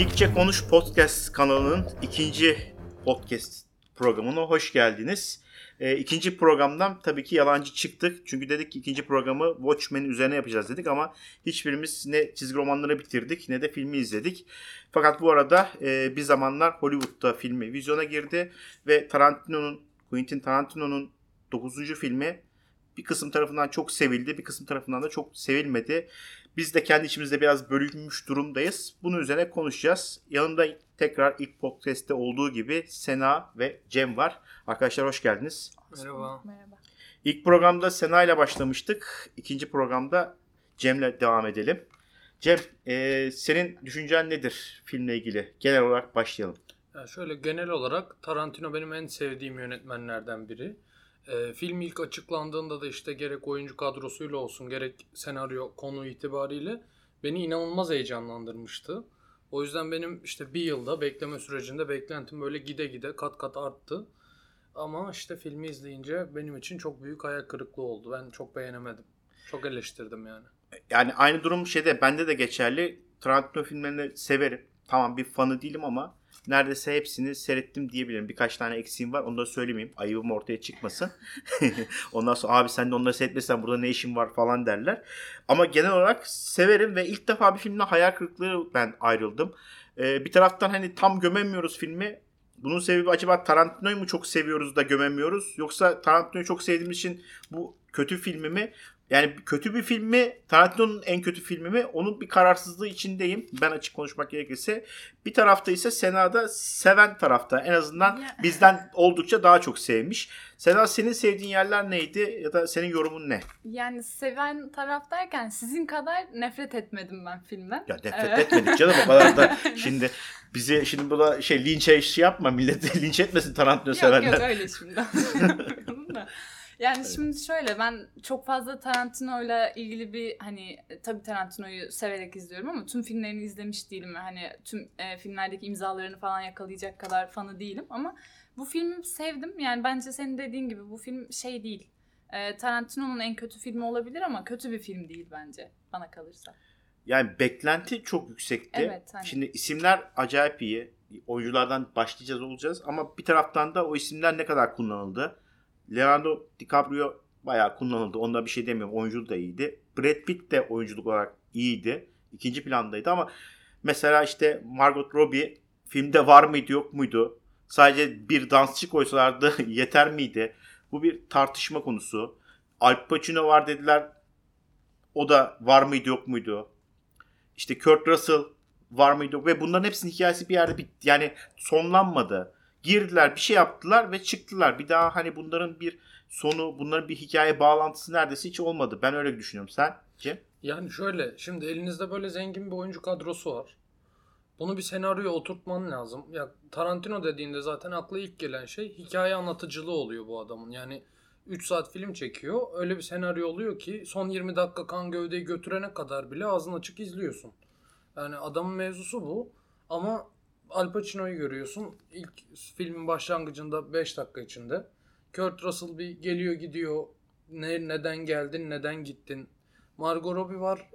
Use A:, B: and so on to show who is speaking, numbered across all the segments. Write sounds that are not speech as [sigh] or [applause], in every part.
A: Geekçe Konuş Podcast kanalının ikinci podcast programına hoş geldiniz. E, ikinci programdan tabii ki yalancı çıktık. Çünkü dedik ki ikinci programı Watchmen'in üzerine yapacağız dedik ama hiçbirimiz ne çizgi romanları bitirdik ne de filmi izledik. Fakat bu arada e, bir zamanlar Hollywood'da filmi vizyona girdi ve Tarantino'nun, Quentin Tarantino'nun 9. filmi bir kısım tarafından çok sevildi, bir kısım tarafından da çok sevilmedi. Biz de kendi içimizde biraz bölünmüş durumdayız. Bunun üzerine konuşacağız. Yanımda tekrar ilk podcast'te olduğu gibi Sena ve Cem var. Arkadaşlar hoş geldiniz.
B: Merhaba.
C: Merhaba.
A: İlk programda Sena ile başlamıştık. İkinci programda Cem'le devam edelim. Cem, e, senin düşüncen nedir filmle ilgili? Genel olarak başlayalım.
B: Ya şöyle genel olarak Tarantino benim en sevdiğim yönetmenlerden biri. Ee, film ilk açıklandığında da işte gerek oyuncu kadrosuyla olsun gerek senaryo konu itibariyle beni inanılmaz heyecanlandırmıştı. O yüzden benim işte bir yılda bekleme sürecinde beklentim böyle gide gide kat kat arttı. Ama işte filmi izleyince benim için çok büyük hayal kırıklığı oldu. Ben çok beğenemedim. Çok eleştirdim yani.
A: Yani aynı durum şeyde bende de geçerli. Tarantino filmlerini severim. Tamam bir fanı değilim ama neredeyse hepsini seyrettim diyebilirim. Birkaç tane eksiğim var. Onu da söylemeyeyim. Ayıbım ortaya çıkmasın. [laughs] Ondan sonra abi sen de onları seyretmesen burada ne işin var falan derler. Ama genel olarak severim ve ilk defa bir filmle hayal kırıklığı ben ayrıldım. Ee, bir taraftan hani tam gömemiyoruz filmi. Bunun sebebi acaba Tarantino'yu mu çok seviyoruz da gömemiyoruz? Yoksa Tarantino'yu çok sevdiğimiz için bu kötü filmi mi? Yani kötü bir film mi? Tarantino'nun en kötü filmi mi? Onun bir kararsızlığı içindeyim. Ben açık konuşmak gerekirse. Bir tarafta ise Sena'da seven tarafta. En azından bizden oldukça daha çok sevmiş. Sena senin sevdiğin yerler neydi? Ya da senin yorumun ne?
C: Yani seven taraf derken sizin kadar nefret etmedim ben filmden.
A: Ya nefret
C: Evet.
A: etmedik canım o kadar da [laughs] şimdi bizi şimdi burada şey linç şey yapma milleti linç etmesin Tarantino
C: Yok
A: sevenler.
C: yok öyle şimdi. [laughs] Yani şimdi şöyle ben çok fazla Tarantino'yla ilgili bir hani tabii Tarantino'yu severek izliyorum ama tüm filmlerini izlemiş değilim. Hani tüm e, filmlerdeki imzalarını falan yakalayacak kadar fanı değilim ama bu filmi sevdim. Yani bence senin dediğin gibi bu film şey değil. E, Tarantino'nun en kötü filmi olabilir ama kötü bir film değil bence bana kalırsa.
A: Yani beklenti çok yüksekti.
C: Evet, hani.
A: Şimdi isimler acayip iyi. Oyunculardan başlayacağız olacağız ama bir taraftan da o isimler ne kadar kullanıldı. Leonardo DiCaprio bayağı kullanıldı. Onda bir şey demiyorum. Oyunculuk da iyiydi. Brad Pitt de oyunculuk olarak iyiydi. İkinci plandaydı ama mesela işte Margot Robbie filmde var mıydı yok muydu? Sadece bir dansçı koysalardı [laughs] yeter miydi? Bu bir tartışma konusu. Al Pacino var dediler. O da var mıydı yok muydu? İşte Kurt Russell var mıydı yok ve bunların hepsinin hikayesi bir yerde bitti. Yani sonlanmadı. Girdiler bir şey yaptılar ve çıktılar. Bir daha hani bunların bir sonu, bunların bir hikaye bağlantısı neredeyse hiç olmadı. Ben öyle düşünüyorum. Sen Cem?
B: Yani şöyle şimdi elinizde böyle zengin bir oyuncu kadrosu var. Bunu bir senaryoya oturtman lazım. Ya Tarantino dediğinde zaten akla ilk gelen şey hikaye anlatıcılığı oluyor bu adamın. Yani 3 saat film çekiyor. Öyle bir senaryo oluyor ki son 20 dakika kan gövdeyi götürene kadar bile ağzın açık izliyorsun. Yani adamın mevzusu bu. Ama Al Pacino'yu görüyorsun. İlk filmin başlangıcında 5 dakika içinde. Kurt Russell bir geliyor gidiyor. Ne, neden geldin, neden gittin? Margot Robbie var.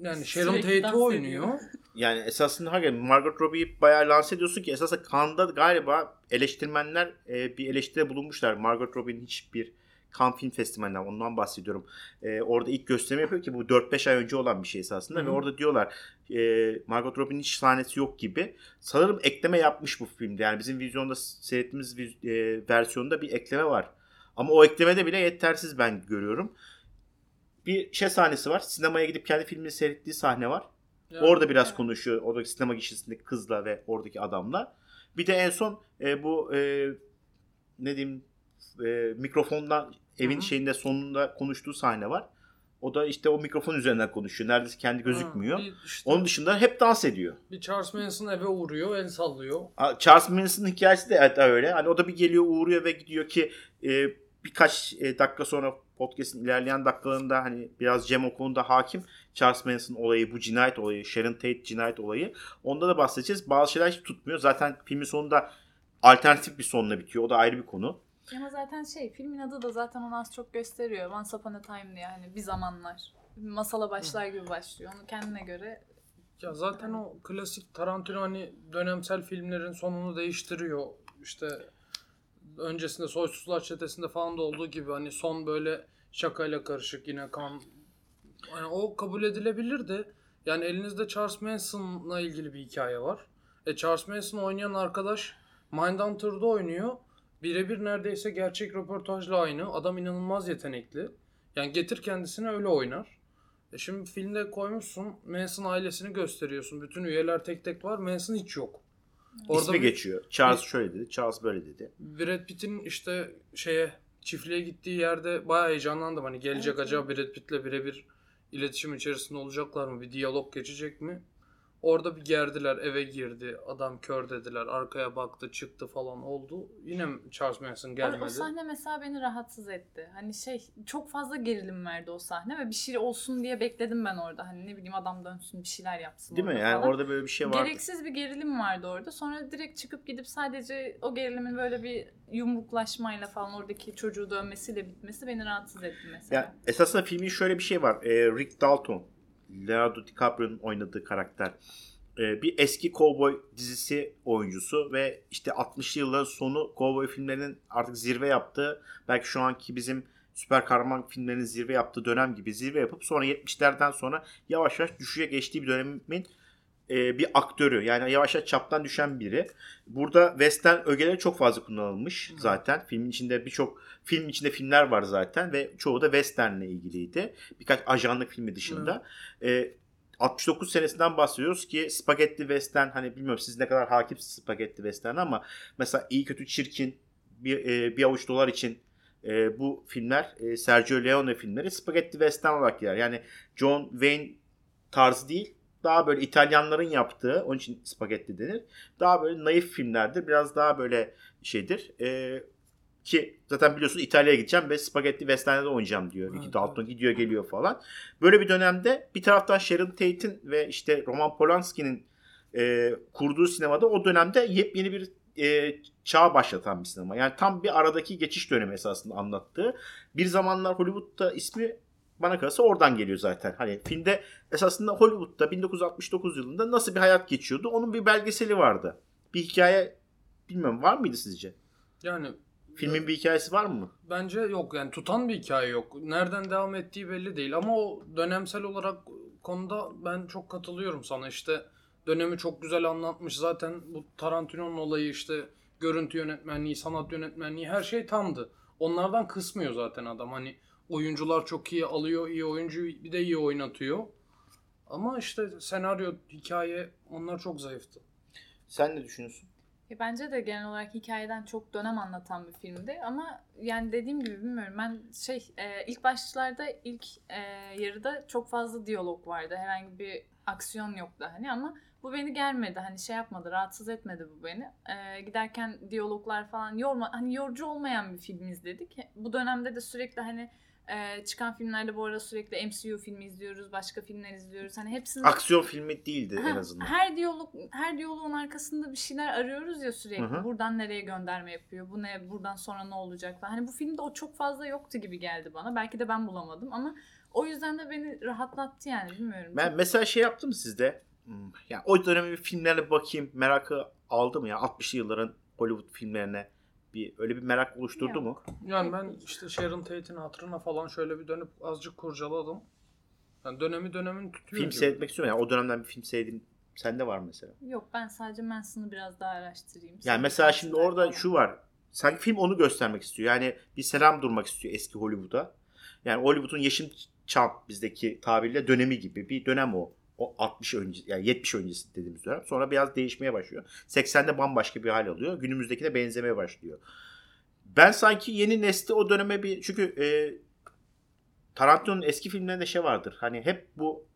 B: Yani Sharon Tate oynuyor. [laughs]
A: Yani esasında hakikaten Margot Robbie'yi bayağı lanse ediyorsun ki esasında Cannes'da galiba eleştirmenler e, bir eleştiride bulunmuşlar. Margot Robbie'nin hiçbir Cannes Film Festivali'nden ondan bahsediyorum. E, orada ilk gösterimi yapıyor ki bu 4-5 ay önce olan bir şey esasında
B: Hı hı.
A: ve orada diyorlar e, Margot Robbie'nin hiç sahnesi yok gibi. Sanırım ekleme yapmış bu filmde. Yani bizim vizyonda seyrettiğimiz e, versiyonda bir ekleme var. Ama o eklemede bile yetersiz ben görüyorum. Bir şey sahnesi var. Sinemaya gidip kendi filmini seyrettiği sahne var.
B: Yani
A: Orada biraz konuşuyor. Oradaki sinema gişesindeki kızla ve oradaki adamla. Bir de en son e, bu e, ne diyeyim e, mikrofondan evin
B: Hı
A: şeyinde sonunda konuştuğu sahne var. O da işte o mikrofon üzerinden konuşuyor. Neredeyse kendi gözükmüyor.
B: Ha, işte
A: Onun dışında hep dans ediyor.
B: bir Charles Manson eve uğruyor, el sallıyor.
A: Ha, Charles Manson'ın hikayesi de evet öyle. Hani o da bir geliyor uğruyor ve gidiyor ki e, birkaç e, dakika sonra podcast'in ilerleyen dakikalarında hani biraz Cem o konuda hakim. Charles Manson olayı, bu cinayet olayı, Sharon Tate cinayet olayı. Onda da bahsedeceğiz. Bazı şeyler hiç tutmuyor. Zaten filmin sonunda alternatif bir sonla bitiyor. O da ayrı bir konu.
C: Ama zaten şey filmin adı da zaten onu az çok gösteriyor. Once Upon a Time diye hani bir zamanlar. Masala başlar gibi başlıyor. Onu kendine göre
B: Ya zaten o klasik Tarantino hani dönemsel filmlerin sonunu değiştiriyor. İşte öncesinde Soysuzlar Çetesi'nde falan da olduğu gibi hani son böyle şakayla karışık yine kan yani o kabul edilebilir de yani elinizde Charles Manson'la ilgili bir hikaye var. E Charles Manson oynayan arkadaş Mindhunter'da oynuyor. Birebir neredeyse gerçek röportajla aynı. Adam inanılmaz yetenekli. Yani getir kendisini öyle oynar. E şimdi filmde koymuşsun Manson ailesini gösteriyorsun. Bütün üyeler tek tek var. Manson hiç yok.
A: İsmi
B: bir-
A: geçiyor. Charles şöyle dedi, Charles böyle dedi.
B: Brad Pitt'in işte şeye çiftliğe gittiği yerde bayağı heyecanlandım. Hani gelecek
C: Evet,
B: acaba Brad Pitt'le birebir iletişim içerisinde olacaklar mı? Bir diyalog geçecek mi? Orada bir gerdiler, eve girdi, adam kör dediler, arkaya baktı, çıktı falan oldu. Yine Charles Manson
C: O,
B: gelmedi.
C: o sahne mesela beni rahatsız etti. Hani şey çok fazla gerilim verdi o sahne ve bir şey olsun diye bekledim ben orada. Hani ne bileyim adam dönsün bir şeyler yapsın.
A: Değil mi? Yani
C: falan.
A: orada böyle bir şey vardı.
C: Gereksiz bir gerilim vardı orada. Sonra direkt çıkıp gidip sadece o gerilimin böyle bir yumruklaşmayla falan oradaki çocuğu dönmesiyle bitmesi beni rahatsız etti mesela.
A: Yani esasında filmin şöyle bir şey var. Ee, Rick Dalton, Leonardo DiCaprio'nun oynadığı karakter. Ee, bir eski kovboy dizisi oyuncusu ve işte 60'lı yılların sonu kovboy filmlerinin artık zirve yaptığı, belki şu anki bizim süper kahraman filmlerinin zirve yaptığı dönem gibi zirve yapıp sonra 70'lerden sonra yavaş yavaş düşüşe geçtiği bir dönemin e, bir aktörü. Yani yavaş yavaş çaptan düşen biri. Burada western ögeleri çok fazla kullanılmış
B: Hı.
A: zaten. Filmin içinde birçok film içinde filmler var zaten ve çoğu da westernle ilgiliydi. Birkaç ajanlık filmi dışında. E, 69 senesinden bahsediyoruz ki Spaghetti Western hani bilmiyorum siz ne kadar hakimsiniz Spaghetti Western ama mesela iyi kötü çirkin bir, e, bir avuç dolar için e, bu filmler e, Sergio Leone filmleri Spaghetti Western olarak girer. Yani John Wayne tarzı değil daha böyle İtalyanların yaptığı onun için Spaghetti denir. Daha böyle naif filmlerdir. Biraz daha böyle şeydir. E, ki zaten biliyorsun İtalya'ya gideceğim ve Spaghetti Western'de de oynayacağım diyor.
B: Evet,
A: Ricky Dalton
B: evet.
A: gidiyor geliyor falan. Böyle bir dönemde bir taraftan Sharon Tate'in ve işte Roman Polanski'nin e, kurduğu sinemada o dönemde yepyeni bir e, çağ başlatan bir sinema. Yani tam bir aradaki geçiş dönemi esasında anlattığı. Bir zamanlar Hollywood'da ismi bana kalırsa oradan geliyor zaten. Hani filmde esasında Hollywood'da 1969 yılında nasıl bir hayat geçiyordu onun bir belgeseli vardı. Bir hikaye bilmiyorum var mıydı sizce?
B: Yani
A: Filmin bir hikayesi var mı?
B: Bence yok yani tutan bir hikaye yok. Nereden devam ettiği belli değil ama o dönemsel olarak konuda ben çok katılıyorum sana işte dönemi çok güzel anlatmış zaten bu Tarantino'nun olayı işte görüntü yönetmenliği, sanat yönetmenliği her şey tamdı. Onlardan kısmıyor zaten adam hani oyuncular çok iyi alıyor, iyi oyuncuyu bir de iyi oynatıyor. Ama işte senaryo, hikaye onlar çok zayıftı.
A: Sen ne düşünüyorsun?
C: E, Bence de genel olarak hikayeden çok dönem anlatan bir filmdi ama yani dediğim gibi bilmiyorum ben şey e, ilk başlarda ilk e, yarıda çok fazla diyalog vardı herhangi bir aksiyon yoktu hani ama bu beni germedi hani şey yapmadı rahatsız etmedi bu beni E, giderken diyaloglar falan yorma hani yorucu olmayan bir film izledik bu dönemde de sürekli hani e, çıkan filmlerde bu arada sürekli MCU filmi izliyoruz başka filmler izliyoruz hani hepsinde
A: Aksiyon filmi değildi en
C: Ha,
A: azından.
C: Her diyalog her diyaloğun arkasında bir şeyler arıyoruz ya sürekli.
A: Hı hı.
C: Buradan nereye gönderme yapıyor? Bu ne? Buradan sonra ne olacak falan. Hani bu filmde o çok fazla yoktu gibi geldi bana. Belki de ben bulamadım ama o yüzden de beni rahatlattı yani bilmiyorum.
A: Ben
C: Çok-
A: mesela şey yaptım sizde. Hmm, Ya o dönemin filmlerine bakayım. Merakı aldı mı ya 60'lı yılların Hollywood filmlerine bir öyle bir merak oluşturdu
C: Yok.
A: mu?
B: Yani ben işte Sharon Tate'in hatırına falan şöyle bir dönüp azıcık kurcaladım. Yani dönemi dönemin tutuyor
A: Film
B: gibi.
A: seyretmek istiyorum. Yani o dönemden bir film sevdiğin sende var mesela.
C: Yok ben sadece Manson'ı biraz daha araştırayım.
A: Yani mesela şimdi orada şu var. Sanki film onu göstermek istiyor. Yani bir selam durmak istiyor eski Hollywood'a. Yani Hollywood'un yeşim çam bizdeki tabirle dönemi gibi bir dönem o. O 60 önce yani 70 öncesi dediğimiz dönem. Sonra biraz değişmeye başlıyor. 80'de bambaşka bir hal alıyor. Günümüzdekine benzemeye başlıyor. Ben sanki yeni nesli o döneme bir çünkü e, Tarantino'nun eski filmlerinde şey vardır. Hani hep bu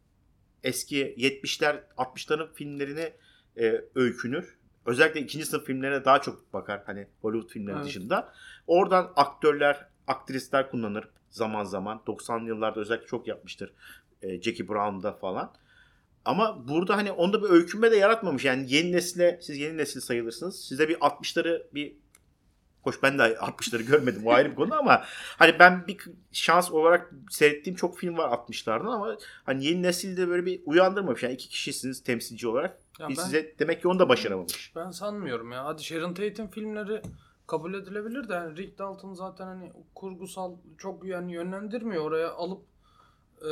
A: eski 70'ler 60'ların filmlerini e, öykünür. Özellikle ikinci sınıf filmlerine daha çok bakar hani Hollywood filmleri
B: Evet.
A: dışında. Oradan aktörler, aktrisler kullanır zaman zaman. 90'lı yıllarda özellikle çok yapmıştır. E, Jackie Brown'da falan. Ama burada hani onda bir öykünme de yaratmamış. Yani yeni nesile, siz yeni nesil sayılırsınız. Size bir 60'ları bir Hoş ben de 60'ları [laughs] görmedim o ayrı bir konu ama hani ben bir şans olarak seyrettiğim çok film var 60'lardan ama hani yeni nesilde böyle bir uyandırmamış. Yani iki kişisiniz temsilci olarak.
B: Ya ben-
A: size demek ki onu da başaramamış.
B: Ben sanmıyorum ya. Hadi Sharon Tate'in filmleri kabul edilebilir de yani Rick Dalton zaten hani kurgusal çok yani yönlendirmiyor oraya alıp e,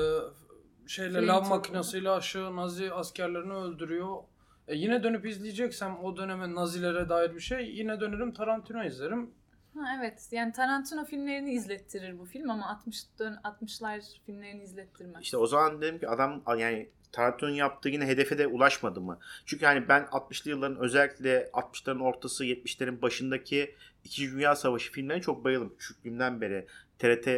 B: şeyle
C: Film
B: lav
C: tabii.
B: makinesiyle aşağı Nazi askerlerini öldürüyor. E yine dönüp izleyeceksem o döneme Nazilere dair bir şey yine dönürüm Tarantino izlerim.
C: Ha, evet yani Tarantino filmlerini izlettirir bu film ama 60 dön 60'lar filmlerini izlettirmez.
A: İşte o zaman dedim ki adam yani Tarantino'nun yaptığı yine hedefe de ulaşmadı mı? Çünkü hani ben 60'lı yılların özellikle 60'ların ortası 70'lerin başındaki İkinci Dünya Savaşı filmlerine çok bayıldım. Küçüklüğümden beri TRT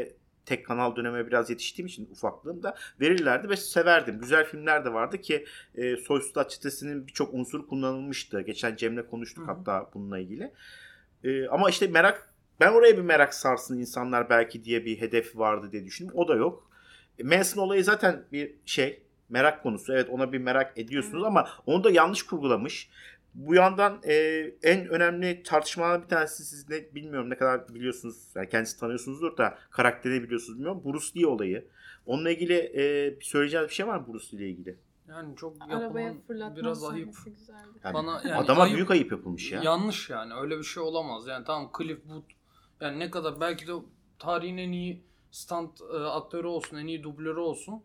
A: tek kanal döneme biraz yetiştiğim için ufaklığımda verirlerdi ve severdim. Güzel filmler de vardı ki e, Soysuz Çetesi'nin birçok unsur kullanılmıştı. Geçen Cem'le konuştuk
B: Hı hı.
A: hatta bununla ilgili. E, ama işte merak ben oraya bir merak sarsın insanlar belki diye bir hedef vardı diye düşündüm. O da yok. E, Manson olayı zaten bir şey merak konusu. Evet ona bir merak ediyorsunuz
C: Evet.
A: ama onu da yanlış kurgulamış. Bu yandan e, en önemli tartışmalardan bir tanesi siz ne bilmiyorum ne kadar biliyorsunuz. Yani kendisi tanıyorsunuzdur da karakteri biliyorsunuz bilmiyorum. Bruce Lee olayı. Onunla ilgili e, bir söyleyeceğiniz bir şey var mı Bruce Lee ile ilgili?
B: Yani çok yapılan biraz ayıp.
A: Yani
B: Bana yani
A: adama
B: ayıp-
A: büyük ayıp yapılmış ya.
B: Yanlış yani öyle bir şey olamaz. Yani tamam Cliff Booth yani ne kadar belki de tarihin en iyi stunt e, aktörü olsun, en iyi dublörü olsun.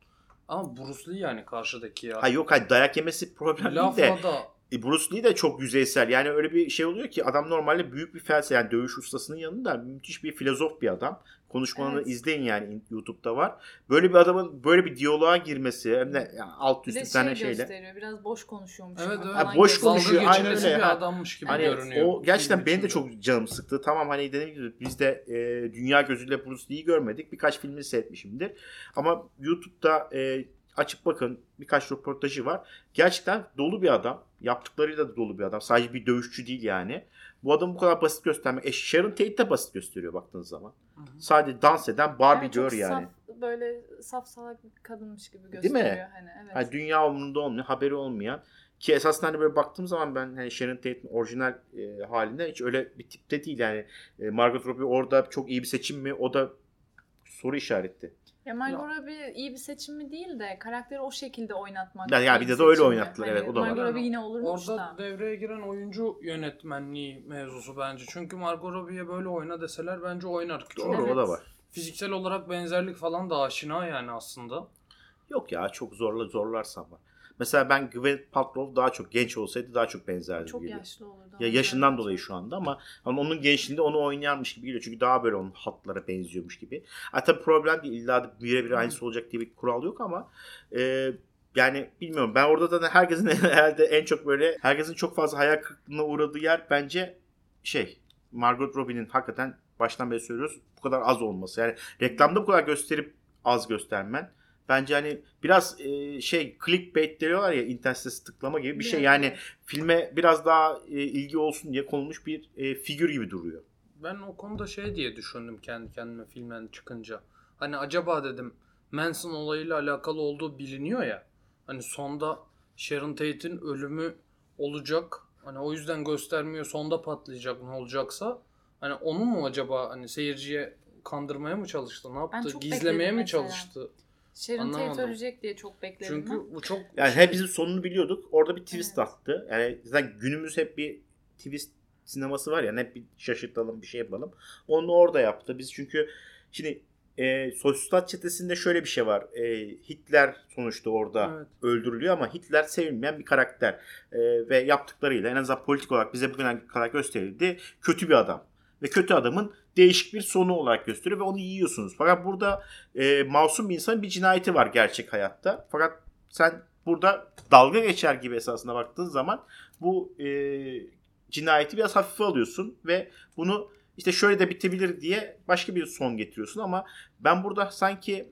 B: Ama Bruce Lee yani karşıdaki ya.
A: Ha yok hayır dayak yemesi problem değil de
B: Lafla da
A: E, Bruce Lee de çok yüzeysel. Yani öyle bir şey oluyor ki adam normalde büyük bir felsefe yani dövüş ustasının yanında müthiş bir filozof bir adam. Konuşmalarını
C: Evet.
A: izleyin yani YouTube'da var. Böyle bir adamın böyle bir diyaloğa girmesi hem de yani alt
C: Bir
A: üst
C: de
A: bir tane
C: şey
A: şeyle.
C: gösteriyor. Biraz boş konuşuyormuş.
B: evet
C: gibi
B: evet.
A: Ha, boş konuşuyor, aynen öyle.
B: bir
A: Ha.
B: adammış gibi
A: Hani
B: görünüyor.
A: o gerçekten
B: film
A: beni de çok canım sıktı. Tamam hani dediğim gibi biz de e, dünya gözüyle Bruce Lee'yi görmedik. Birkaç filmini seyretmişimdir. Ama YouTube'da e, açıp bakın birkaç röportajı var. Gerçekten dolu bir adam. Yaptıklarıyla da dolu bir adam. Sadece bir dövüşçü değil yani. Bu adamı bu kadar basit göstermek. E Sharon Tate de basit gösteriyor baktığınız zaman.
B: Hı hı.
A: Sadece dans eden Barbie
C: çok
A: gör yani.
C: Saf, böyle saf salak bir kadınmış gibi
A: Değil
C: gösteriyor.
A: mi?
C: Hani, evet.
A: Yani dünya umurunda olmuyor, haberi olmayan. Ki esasında hani böyle baktığım zaman ben hani Sharon Tate'in orijinal e, halinde hiç öyle bir tipte değil yani. E, Margot Robbie orada çok iyi bir seçim mi? O da soru işareti.
C: Ya Margot Robbie iyi bir seçim mi değil de karakteri o şekilde oynatmak.
A: Ya- ya bir de de öyle oynattılar, evet, o da var.
C: Margot Robbie yine olurmuş
B: Orada
C: da.
B: devreye giren oyuncu yönetmenliği mevzusu bence. Çünkü Margot Robbie'ye böyle oyna deseler bence oynar.
A: Doğru o da
C: Evet.
A: var.
B: fiziksel olarak benzerlik falan da aşina yani aslında.
A: Yok ya çok zorla zorlarsam var. Mesela ben Gwyneth Paltrow daha çok genç olsaydı daha çok benzerdi
C: Çok
A: gibi
C: yaşlı olurdu.
A: Ya yaşından
C: bence.
A: dolayı şu anda ama hani onun gençliğinde onu oynarmış gibi geliyor. Çünkü daha böyle onun hatlara benziyormuş gibi. Ha tabii problem değil. İlla birebir aynısı olacak diye bir kural yok ama e, yani bilmiyorum. Ben orada da herkesin [laughs] herhalde en çok böyle herkesin çok fazla hayal kırıklığına uğradığı yer bence şey Margot Robbie'nin hakikaten baştan beri söylüyoruz bu kadar az olması. Yani reklamda bu kadar gösterip az göstermen. Bence hani biraz e, şey clickbait diyorlar ya internet sitesi tıklama gibi bir şey. Yani filme biraz daha e, ilgi olsun diye konulmuş bir e, figür gibi duruyor.
B: Ben o konuda şey diye düşündüm kendi kendime filmden çıkınca. Hani acaba dedim Manson olayıyla alakalı olduğu biliniyor ya. Hani sonda Sharon Tate'in ölümü olacak. Hani o yüzden göstermiyor sonda patlayacak ne olacaksa. Hani onu mu acaba hani seyirciye kandırmaya mı çalıştı? Ne yaptı? Gizlemeye mi
C: mesela.
B: çalıştı?
C: Sharon Tate
B: Anlamadım.
C: ölecek diye çok bekledim
B: Çünkü bu çok
A: Yani
B: şey-
A: hepimizin sonunu biliyorduk. Orada bir twist
C: Evet.
A: attı. Yani zaten günümüz hep bir twist sineması var ya. Hep bir şaşırtalım bir şey yapalım. Onu orada yaptı. Biz çünkü şimdi e, Sosyal çetesinde şöyle bir şey var. E, Hitler sonuçta orada
B: Evet.
A: öldürülüyor ama Hitler sevilmeyen bir karakter. E, ve yaptıklarıyla en azından politik olarak bize bugüne kadar gösterildi. Kötü bir adam. Ve kötü adamın değişik bir sonu olarak gösteriyor ve onu yiyorsunuz. Fakat burada e, masum bir insanın bir cinayeti var gerçek hayatta. Fakat sen burada dalga geçer gibi esasına baktığın zaman bu e, cinayeti biraz hafife alıyorsun ve bunu işte şöyle de bitebilir diye başka bir son getiriyorsun ama ben burada sanki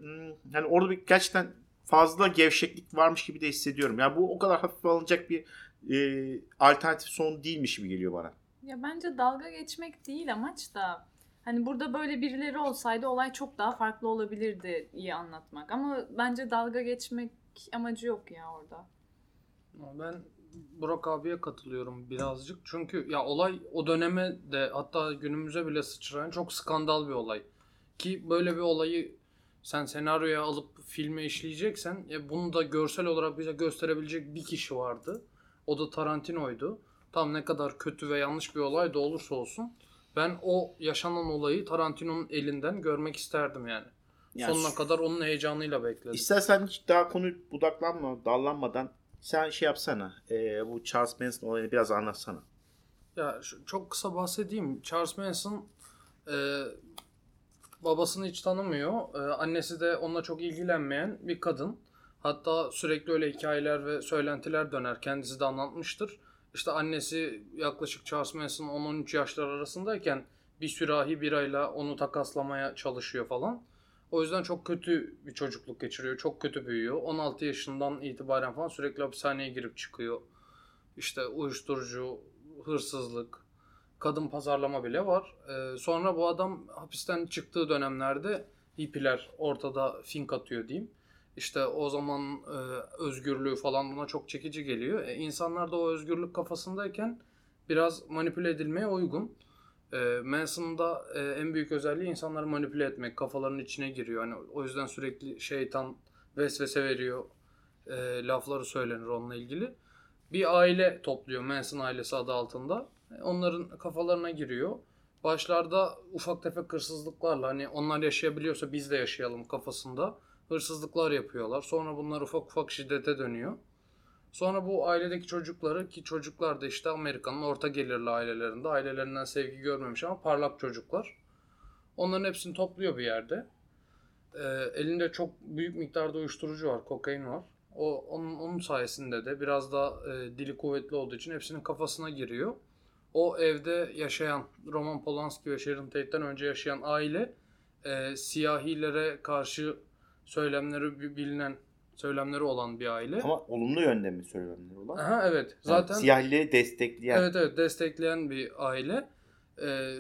A: hani orada bir gerçekten fazla gevşeklik varmış gibi de hissediyorum. Yani bu o kadar hafife alınacak bir e, alternatif son değilmiş gibi geliyor bana.
C: Ya bence dalga geçmek değil amaç da hani burada böyle birileri olsaydı olay çok daha farklı olabilirdi iyi anlatmak. Ama bence dalga geçmek amacı yok ya orada.
B: Ben Burak abiye katılıyorum birazcık. Çünkü ya olay o döneme de hatta günümüze bile sıçrayan çok skandal bir olay. Ki böyle bir olayı sen senaryoya alıp filme işleyeceksen ya bunu da görsel olarak bize gösterebilecek bir kişi vardı. O da Tarantino'ydu. Tam ne kadar kötü ve yanlış bir olay da olursa olsun ben o yaşanan olayı Tarantino'nun elinden görmek isterdim yani.
A: Yani
B: Sonuna kadar onun heyecanıyla bekledim.
A: İstersen hiç daha konu budaklanma, dallanmadan sen şey yapsana. e, bu Charles Manson olayını biraz anlatsana.
B: Ya şu- çok kısa bahsedeyim. Charles Manson e, babasını hiç tanımıyor. E, annesi de onunla çok ilgilenmeyen bir kadın. Hatta sürekli öyle hikayeler ve söylentiler döner. Kendisi de anlatmıştır. İşte annesi yaklaşık Charles Manson 10-13 yaşlar arasındayken bir sürahi birayla onu takaslamaya çalışıyor falan. O yüzden çok kötü bir çocukluk geçiriyor. Çok kötü büyüyor. 16 yaşından itibaren falan sürekli hapishaneye girip çıkıyor. İşte uyuşturucu, hırsızlık, kadın pazarlama bile var. Ee, sonra bu adam hapisten çıktığı dönemlerde hippiler ortada fink atıyor diyeyim. İşte o zaman e, özgürlüğü falan buna çok çekici geliyor. E, insanlar da o özgürlük kafasındayken biraz manipüle edilmeye uygun. E, Manson'ın da e, en büyük özelliği insanları manipüle etmek, kafaların içine giriyor. Hani o yüzden sürekli şeytan vesvese veriyor, e, lafları söylenir onunla ilgili. Bir aile topluyor Manson ailesi adı altında. Onların kafalarına giriyor. Başlarda ufak tefek hırsızlıklarla hani onlar yaşayabiliyorsa biz de yaşayalım kafasında hırsızlıklar yapıyorlar. Sonra bunlar ufak ufak şiddete dönüyor. Sonra bu ailedeki çocukları ki çocuklar da işte Amerika'nın orta gelirli ailelerinde ailelerinden sevgi görmemiş ama parlak çocuklar. Onların hepsini topluyor bir yerde. Ee, elinde çok büyük miktarda uyuşturucu var, kokain var. O onun, onun sayesinde de biraz da e, dili kuvvetli olduğu için hepsinin kafasına giriyor. O evde yaşayan Roman Polanski ve Sharon Tate'den önce yaşayan aile e, siyahilere karşı söylemleri bi- bilinen söylemleri olan bir aile.
A: Ama olumlu yönde mi söylenenler olan?
B: Aha, evet.
A: Yani
B: Zaten
A: destekleyen.
B: Evet evet destekleyen bir aile. Ee,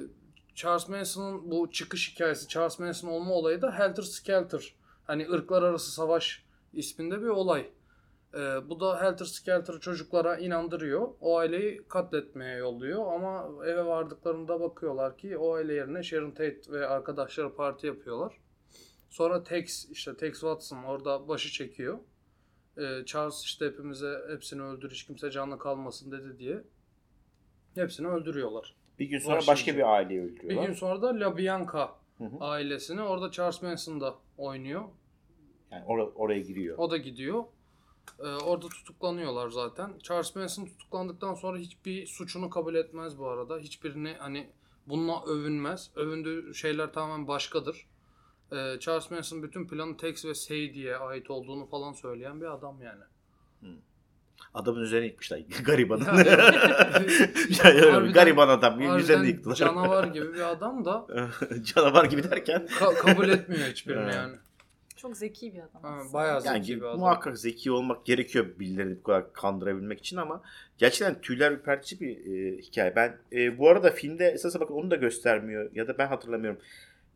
B: Charles Manson'ın bu çıkış hikayesi, Charles Manson olma olayı da Helter Skelter. Hani ırklar arası savaş isminde bir olay. Ee, bu da Helter Skelter çocuklara inandırıyor. O aileyi katletmeye yolluyor ama eve vardıklarında bakıyorlar ki o aile yerine Sharon Tate ve arkadaşları parti yapıyorlar. Sonra Tex işte Tex Watson orada başı çekiyor. Ee, Charles işte hepimize hepsini öldür hiç kimse canlı kalmasın dedi diye hepsini öldürüyorlar.
A: Bir gün sonra
B: Başlayıcı.
A: başka bir aileyi
B: Bir
A: öldürüyorlar.
B: gün sonra da La Bianca
A: Hı hı.
B: ailesini orada Charles Manson da oynuyor.
A: Yani or- oraya giriyor.
B: O da gidiyor. Ee, orada tutuklanıyorlar zaten. Charles Manson tutuklandıktan sonra hiçbir suçunu kabul etmez bu arada. Hiçbirini hani bununla övünmez. Övündüğü şeyler tamamen başkadır. Ee, Charles Manson bütün planı Tex ve Sadie'ye ait olduğunu falan söyleyen bir adam yani.
A: Adamın üzerine yıkmışlar. [laughs] Gariban.
B: Ya, [laughs] harbiden-
A: gariban adam. Üzerine yıktılar.
B: canavar [laughs] gibi bir adam da
A: Canavar gibi derken.
B: ka- kabul etmiyor hiçbirini yani.
C: Çok zeki bir adam.
B: Ha, bayağı zeki
A: Yani
B: bir adam.
A: muhakkak zeki olmak gerekiyor birilerini bu kadar kandırabilmek için ama gerçekten tüyler ürpertici bir e, hikaye. Ben e, bu arada filmde esasına bakın onu da göstermiyor ya da ben hatırlamıyorum.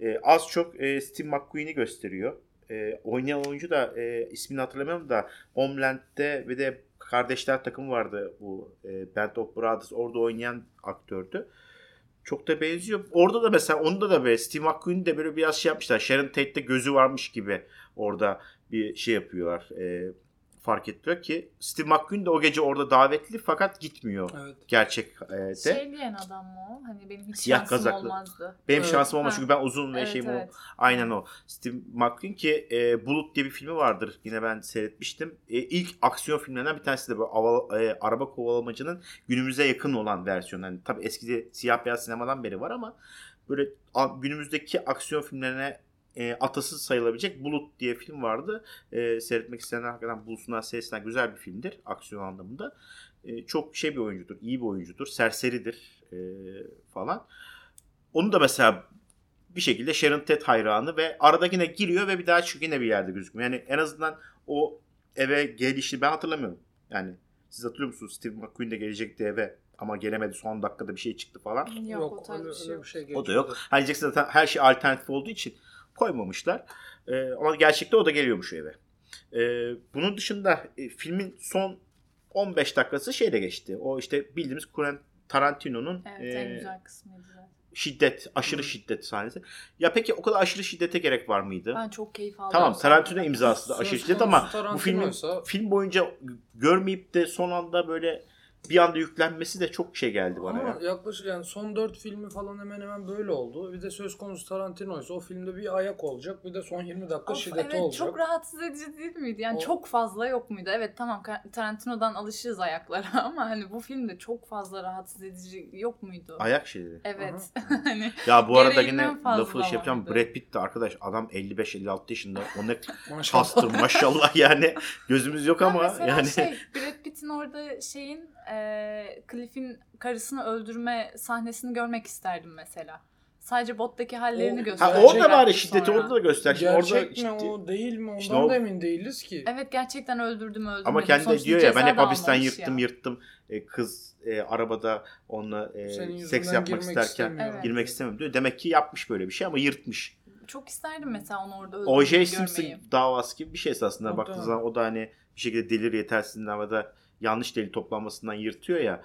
A: E, az çok e, Steve McQueen'i gösteriyor. E, oynayan oyuncu da e, ismini hatırlamıyorum da Homeland'de ve de Kardeşler takımı vardı bu e, Band of Brothers orada oynayan aktördü. Çok da benziyor. Orada da mesela onda da böyle Steve McQueen de böyle biraz şey yapmışlar. Sharon Tate'de gözü varmış gibi orada bir şey yapıyorlar. E, fark ettiriyor ki Steve McQueen de o gece orada davetli fakat gitmiyor
B: Evet.
A: gerçek e, de.
C: Şey diyen adam mı o? Hani benim hiç
A: Siyah
C: şansım
A: kazaklı.
C: olmazdı.
A: Benim
B: Evet.
A: şansım olma
C: Ha.
A: çünkü ben uzun ve
C: Evet,
A: şeyim o.
C: evet.
A: Aynen o. Steve McQueen ki e, Bulut diye bir filmi vardır. Yine ben seyretmiştim. E, ilk aksiyon filmlerinden bir tanesi de bu aval- e, araba kovalamacının günümüze yakın olan versiyonu. Yani tabii eskide siyah beyaz sinemadan beri var ama böyle a- günümüzdeki aksiyon filmlerine e, atası sayılabilecek Bulut diye film vardı. E, seyretmek isteyenler hakikaten bulsunlar seyretsinler. Güzel bir filmdir aksiyon anlamında. E, çok şey bir oyuncudur. iyi bir oyuncudur. Serseridir e, falan. Onu da mesela bir şekilde Sharon Tate hayranı ve arada yine giriyor ve bir daha çıkıyor yine bir yerde gözükmüyor. Yani en azından o eve gelişi ben hatırlamıyorum. Yani siz hatırlıyor musunuz Steve McQueen de gelecekti eve ama gelemedi son dakikada bir şey çıktı falan.
C: Yok, o tarz
B: öyle,
C: bir şey
B: öyle
C: yok.
B: bir şey
A: O da yok. Hani zaten her şey alternatif olduğu için koymamışlar. Ee, ama gerçekte o da geliyormuş eve. Ee, bunun dışında e, filmin son 15 dakikası şeyle geçti. O işte bildiğimiz Quentin Tarantino'nun
C: Evet en
A: e,
C: güzel kısmıydı zaten.
A: şiddet, aşırı şiddet sahnesi. Ya peki o kadar aşırı şiddete gerek var mıydı?
C: Ben çok keyif aldım.
A: Tamam Tarantino imzası da aşırı şiddet ama bu filmin film boyunca görmeyip de son anda böyle bir anda yüklenmesi de çok şey geldi bana
B: Ama
A: ya.
B: yaklaşık yani son 4 filmi falan hemen hemen böyle oldu. Bir de söz konusu Tarantino'ysa o filmde bir ayak olacak. Bir de son 20 dakika
C: Of,
B: şiddeti
C: evet
B: olacak.
C: çok rahatsız edici değil miydi? Yani
B: O-
C: çok fazla yok muydu? Evet tamam Tarantino'dan alışığız ayaklara [laughs] ama hani bu filmde çok fazla rahatsız edici yok muydu?
A: Ayak şeyleri.
C: Evet. [laughs] hani
A: Ya bu arada yine lafı şey yapacağım.
C: vardı.
A: Brad Pitt de arkadaş adam 55-56 yaşında. O ne [laughs]
B: Maşallah.
A: kastır maşallah yani. Gözümüz yok ama
C: mesela
A: yani.
C: şey Brad Pitt'in orada şeyin e, Cliff'in karısını öldürme sahnesini görmek isterdim mesela. Sadece bottaki hallerini gösterdi.
A: Ha orada bari şiddeti
C: sonra.
A: orada da göster.
B: Gerçek
A: orada
B: mi
A: ciddi-
B: o değil mi ondan
A: İşte o-
B: da emin değiliz ki.
C: Evet gerçekten öldürdüm öldürmedim.
A: Ama kendi
C: Sonuçta
A: diyor ya ben hep hapisten yırttım
C: ya.
A: yırttım. E, kız e, arabada onunla e, seks yapmak
B: girmek
A: isterken.
C: Evet.
A: girmek istemiyorum diyor. Demek ki yapmış böyle bir şey ama yırtmış.
C: Çok isterdim mesela onu orada
A: O.J.
C: öldürdüğünü
A: Simpson
C: görmeyi.
A: davası gibi bir şey esasında baktığınız zaman o da hani bir şekilde delir yetersizliğinden ya da yanlış delil toplanmasından yırtıyor ya.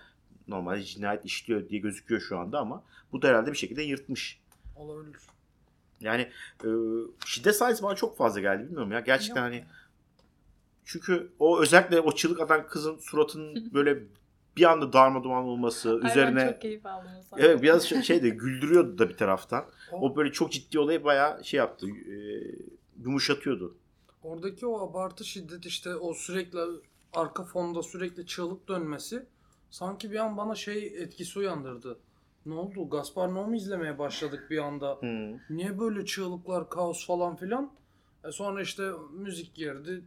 A: Normalde cinayet işliyor diye gözüküyor şu anda ama bu da herhalde bir şekilde yırtmış.
B: Olabilir.
A: Yani e, şiddet sahnesi bana çok fazla geldi bilmiyorum ya. Gerçekten
C: Yok.
A: hani çünkü o özellikle o çığlık atan kızın suratının [laughs] böyle bir anda darma duman olması
C: Ay, ben
A: üzerine
C: çok keyif aldım
A: evet biraz şey şey de güldürüyordu da bir taraftan. O böyle çok ciddi olayı bayağı şey yaptı. e, yumuşatıyordu.
B: Oradaki o abartı şiddet işte o sürekli arka fonda sürekli çığlık dönmesi sanki bir an bana şey etkisi uyandırdı. Ne oldu? Gaspar Noé izlemeye başladık bir anda.
A: Hmm.
B: Niye böyle çığlıklar, kaos falan filan? E sonra işte müzik girdi,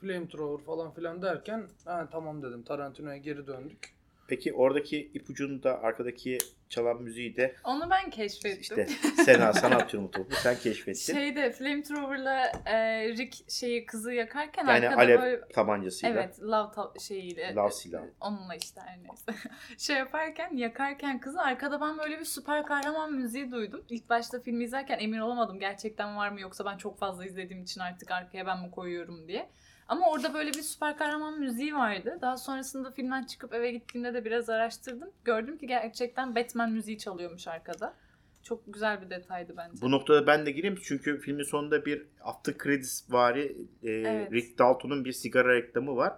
B: flamethrower falan filan derken ha, tamam dedim Tarantino'ya geri döndük.
A: Peki oradaki ipucunu da arkadaki çalan müziği de
C: Onu ben keşfettim.
A: işte Sena sana atıyorum topu sen keşfettin.
C: Şeyde flamethrower'la e, Rick şeyi kızı yakarken
A: yani
C: arkada
A: alev
C: böyle
A: tabancasıyla.
C: Evet, lav ta- şeyiyle.
A: Lav silahı.
C: Onunla işte her neyse. [laughs] şey yaparken, yakarken kızı arkada ben böyle bir süper kahraman müziği duydum. İlk başta filmi izlerken emin olamadım gerçekten var mı yoksa ben çok fazla izlediğim için artık arkaya ben mi koyuyorum diye. Ama orada böyle bir süper kahraman müziği vardı. Daha sonrasında filmden çıkıp eve gittiğimde de biraz araştırdım. Gördüm ki gerçekten Batman müziği çalıyormuş arkada. Çok güzel bir detaydı bence.
A: Bu noktada ben de gireyim çünkü filmin sonunda bir after credits vari e,
C: Evet.
A: Rick Dalton'un bir sigara reklamı var.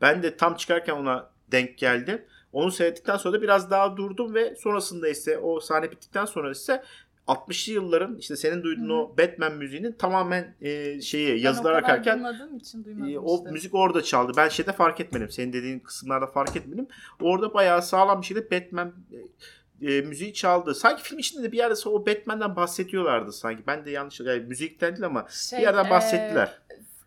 A: Ben de tam çıkarken ona denk geldim. Onu seyrettikten sonra da biraz daha durdum ve sonrasında ise o sahne bittikten sonra ise 60'lı yılların işte senin duyduğun
C: Hı hı.
A: o Batman müziğinin tamamen e, şeyi yazılar akarken e, o müzik orada çaldı. Ben şeyde fark etmedim. Senin dediğin kısımlarda fark etmedim. Orada bayağı sağlam bir şekilde Batman e, e, müziği çaldı. Sanki film içinde de bir yerde o Batman'den bahsediyorlardı sanki. Ben de yanlış yani müzikten değil ama
C: Şey,
A: bir yerden
C: e,
A: bahsettiler.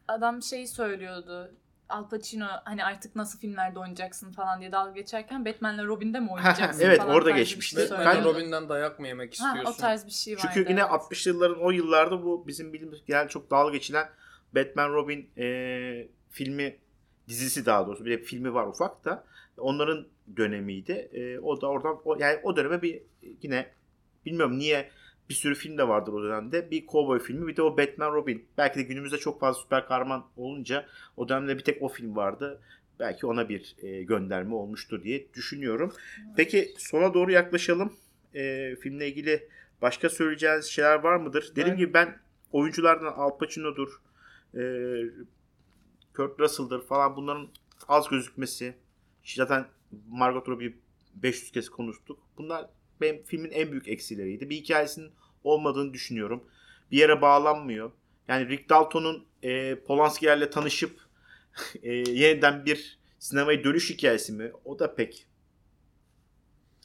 C: adam şeyi söylüyordu. Al Pacino hani artık nasıl filmlerde oynayacaksın falan diye dalga geçerken Batman'le Robin'de mi oynayacaksın
A: Evet,
C: falan
A: orada
C: tarzı bir
A: geçmişti.
C: şey
A: Ben-.
B: Robin'den dayak mı yemek
C: Ha,
B: istiyorsun?
C: o tarz bir şey vardı.
A: Çünkü yine
C: evet.
A: 60'lı yılların o yıllarda bu bizim bildiğimiz yani çok dalga geçilen Batman Robin e, filmi dizisi daha doğrusu bir de filmi var ufak da onların dönemiydi. E, o da oradan o, yani o döneme bir yine bilmiyorum niye bir sürü film de vardır o dönemde. Bir cowboy filmi bir de o Batman Robin. Belki de günümüzde çok fazla süper kahraman olunca o dönemde bir tek o film vardı. Belki ona bir e, gönderme olmuştur diye düşünüyorum. Peki sona doğru yaklaşalım. E, filmle ilgili başka söyleyeceğiniz şeyler var mıdır? Dediğim
B: Ben-
A: gibi ben oyunculardan Al Pacino'dur, e, Kurt Russell'dır falan bunların az gözükmesi. Zaten Margot Robbie 500 kez konuştuk. Bunlar benim filmin en büyük eksileriydi. Bir hikayesinin olmadığını düşünüyorum. Bir yere bağlanmıyor. Yani Rick Dalton'un e, Polanski'lerle tanışıp [laughs] e, yeniden bir sinemaya dönüş hikayesi mi? O da pek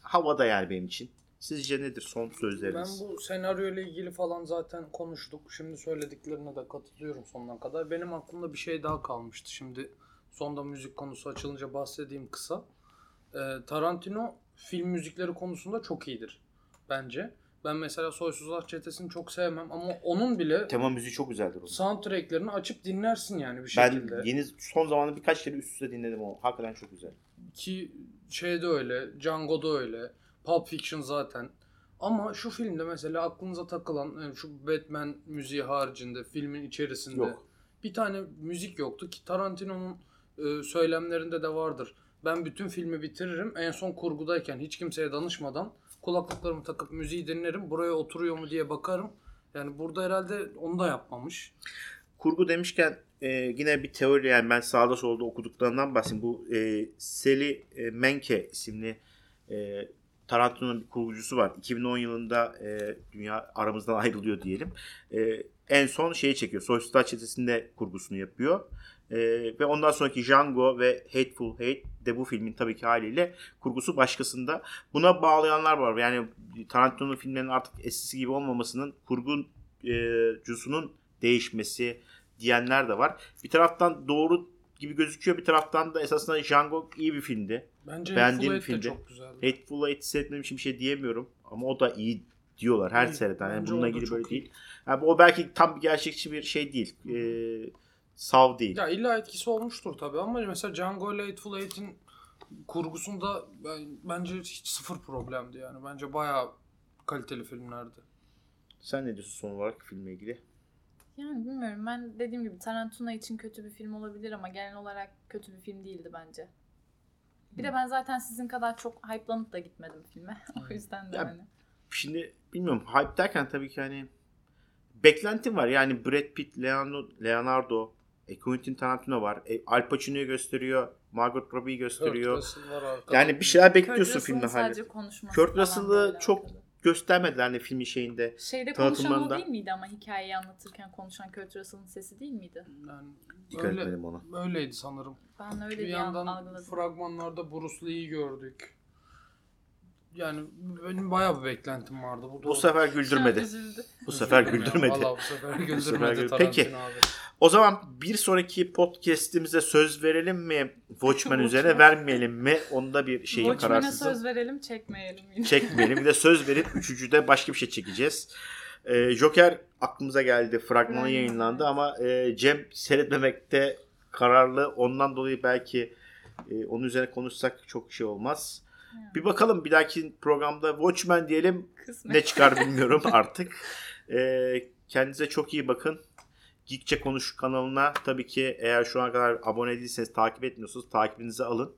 A: havada yani benim için. Sizce nedir son
B: Ben
A: sözleriniz?
B: bu senaryo ile ilgili falan zaten konuştuk. Şimdi söylediklerine de katılıyorum sonuna kadar. Benim aklımda bir şey daha kalmıştı. Şimdi sonda müzik konusu açılınca bahsedeyim kısa. Ee, Tarantino film müzikleri konusunda çok iyidir bence. Ben mesela Soysuzlar Çetesi'ni çok sevmem ama onun bile
A: Tema müziği çok güzeldir onun.
B: soundtracklerini açıp dinlersin yani bir
A: Ben
B: şekilde.
A: yeni son zamanlarda birkaç kere üst üste dinledim o. Hakikaten çok güzel.
B: Ki şeyde öyle, Django'da öyle, Pulp Fiction zaten. Ama şu filmde mesela aklınıza takılan yani şu Batman müziği haricinde filmin içerisinde
A: Yok.
B: bir tane müzik yoktu ki Tarantino'nun e, söylemlerinde de vardır. Ben bütün filmi bitiririm. En son kurgudayken hiç kimseye danışmadan kulaklıklarımı takıp müziği dinlerim. Buraya oturuyor mu diye bakarım. Yani burada herhalde onu da yapmamış.
A: Kurgu demişken e, yine bir teori yani ben sağda solda okuduklarından bahsedeyim. Bu e, Sally e, Menke isimli e, Tarantino'nun bir kurgucusu var. 2010 yılında e, dünya aramızdan ayrılıyor diyelim. E, en son şeyi çekiyor. Soysuzlar Çetesi'nde kurgusunu yapıyor. E, ve ondan sonraki Django ve Hateful Hate de bu filmin tabii ki haliyle kurgusu başkasında. Buna bağlayanlar var. Yani Tarantino'nun filmlerinin artık eskisi gibi olmamasının kurgucusunun değişmesi diyenler de var. Bir taraftan doğru gibi gözüküyor. Bir taraftan da esasında Django iyi bir filmdi.
B: Bence
A: Beğendiğim
B: Hateful Eight de
A: filmde.
B: çok güzeldi.
A: Hateful Eight seyretmediğim için bir şey diyemiyorum. Ama o da iyi diyorlar her
B: İyi.
A: seyreden. Yani bununla ilgili böyle
B: iyi.
A: değil. Yani o belki tam bir gerçekçi bir şey değil. Ee, sav değil.
B: Ya illa etkisi olmuştur tabii ama mesela Django ile Hateful Eight'in kurgusunda ben, bence hiç sıfır problemdi yani. Bence bayağı kaliteli filmlerdi.
A: Sen ne diyorsun son olarak filmle ilgili?
C: Yani bilmiyorum ben dediğim gibi Tarantino için kötü bir film olabilir ama genel olarak kötü bir film değildi bence. Bir de ben zaten sizin kadar çok hype'lanıp da gitmedim filme. [laughs] o yüzden de
A: Ya,
C: hani.
A: Şimdi bilmiyorum hype derken tabii ki hani beklentim var. Yani Brad Pitt, Leonardo, Leonardo e, Quentin Tarantino var. E, Al Pacino'yu gösteriyor. Margot Robbie'yi
B: Kurt
A: gösteriyor.
B: Russell var arkada.
A: Yani bir şeyler
C: Kurt
A: bekliyorsun filmden
C: sadece konuşması
A: Kurt Russell'ı çok
C: arkada.
A: Göstermediler hani filmin şeyinde.
C: Şeyde konuşan o değil miydi ama hikayeyi anlatırken konuşan Kurt Russell'ın sesi değil miydi?
B: yani
A: Dikkat
B: öyle,
A: etmedim ona.
B: öyleydi sanırım.
C: Ben öyle
B: bir yandan
C: algıladım.
B: fragmanlarda Bruce Lee'yi gördük. Yani benim bayağı bir beklentim vardı. Bu,
A: Bu sefer güldürmedi. Bu sefer güldürmedi.
B: Vallahi bu sefer [laughs] güldürmedi
A: sefer Peki.
B: abi.
A: O zaman bir sonraki podcast'imize söz verelim mi? Watchmen üzerine vermeyelim mi? Onda bir şeyim
C: Watchmen'e
A: kararsızım.
C: söz verelim çekmeyelim yine.
A: Çekmeyelim. Bir de söz verip [laughs] üçüncüde başka bir şey çekeceğiz. Ee, Joker aklımıza geldi. Fragmanı
C: Fragman,
A: yayınlandı ama e, Cem seyretmemekte kararlı. Ondan dolayı belki e, onun üzerine konuşsak çok şey olmaz. Bir bakalım bir dahaki programda Watchmen diyelim.
C: Kısmet.
A: Ne çıkar bilmiyorum [laughs] artık. Ee, kendinize çok iyi bakın. Geekçe Konuş kanalına tabii ki eğer şu ana kadar abone değilseniz takip etmiyorsanız takibinizi alın.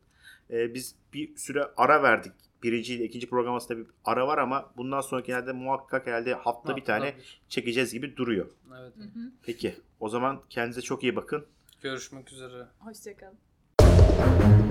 A: Ee, biz bir süre ara verdik. Birinci ile ikinci program arasında bir ara var ama bundan sonraki genelde muhakkak herhalde hafta bir tane
B: bir.
A: çekeceğiz gibi duruyor.
B: Evet.
C: Hı hı.
A: Peki o zaman kendinize çok iyi bakın.
B: Görüşmek üzere.
C: Hoşçakalın.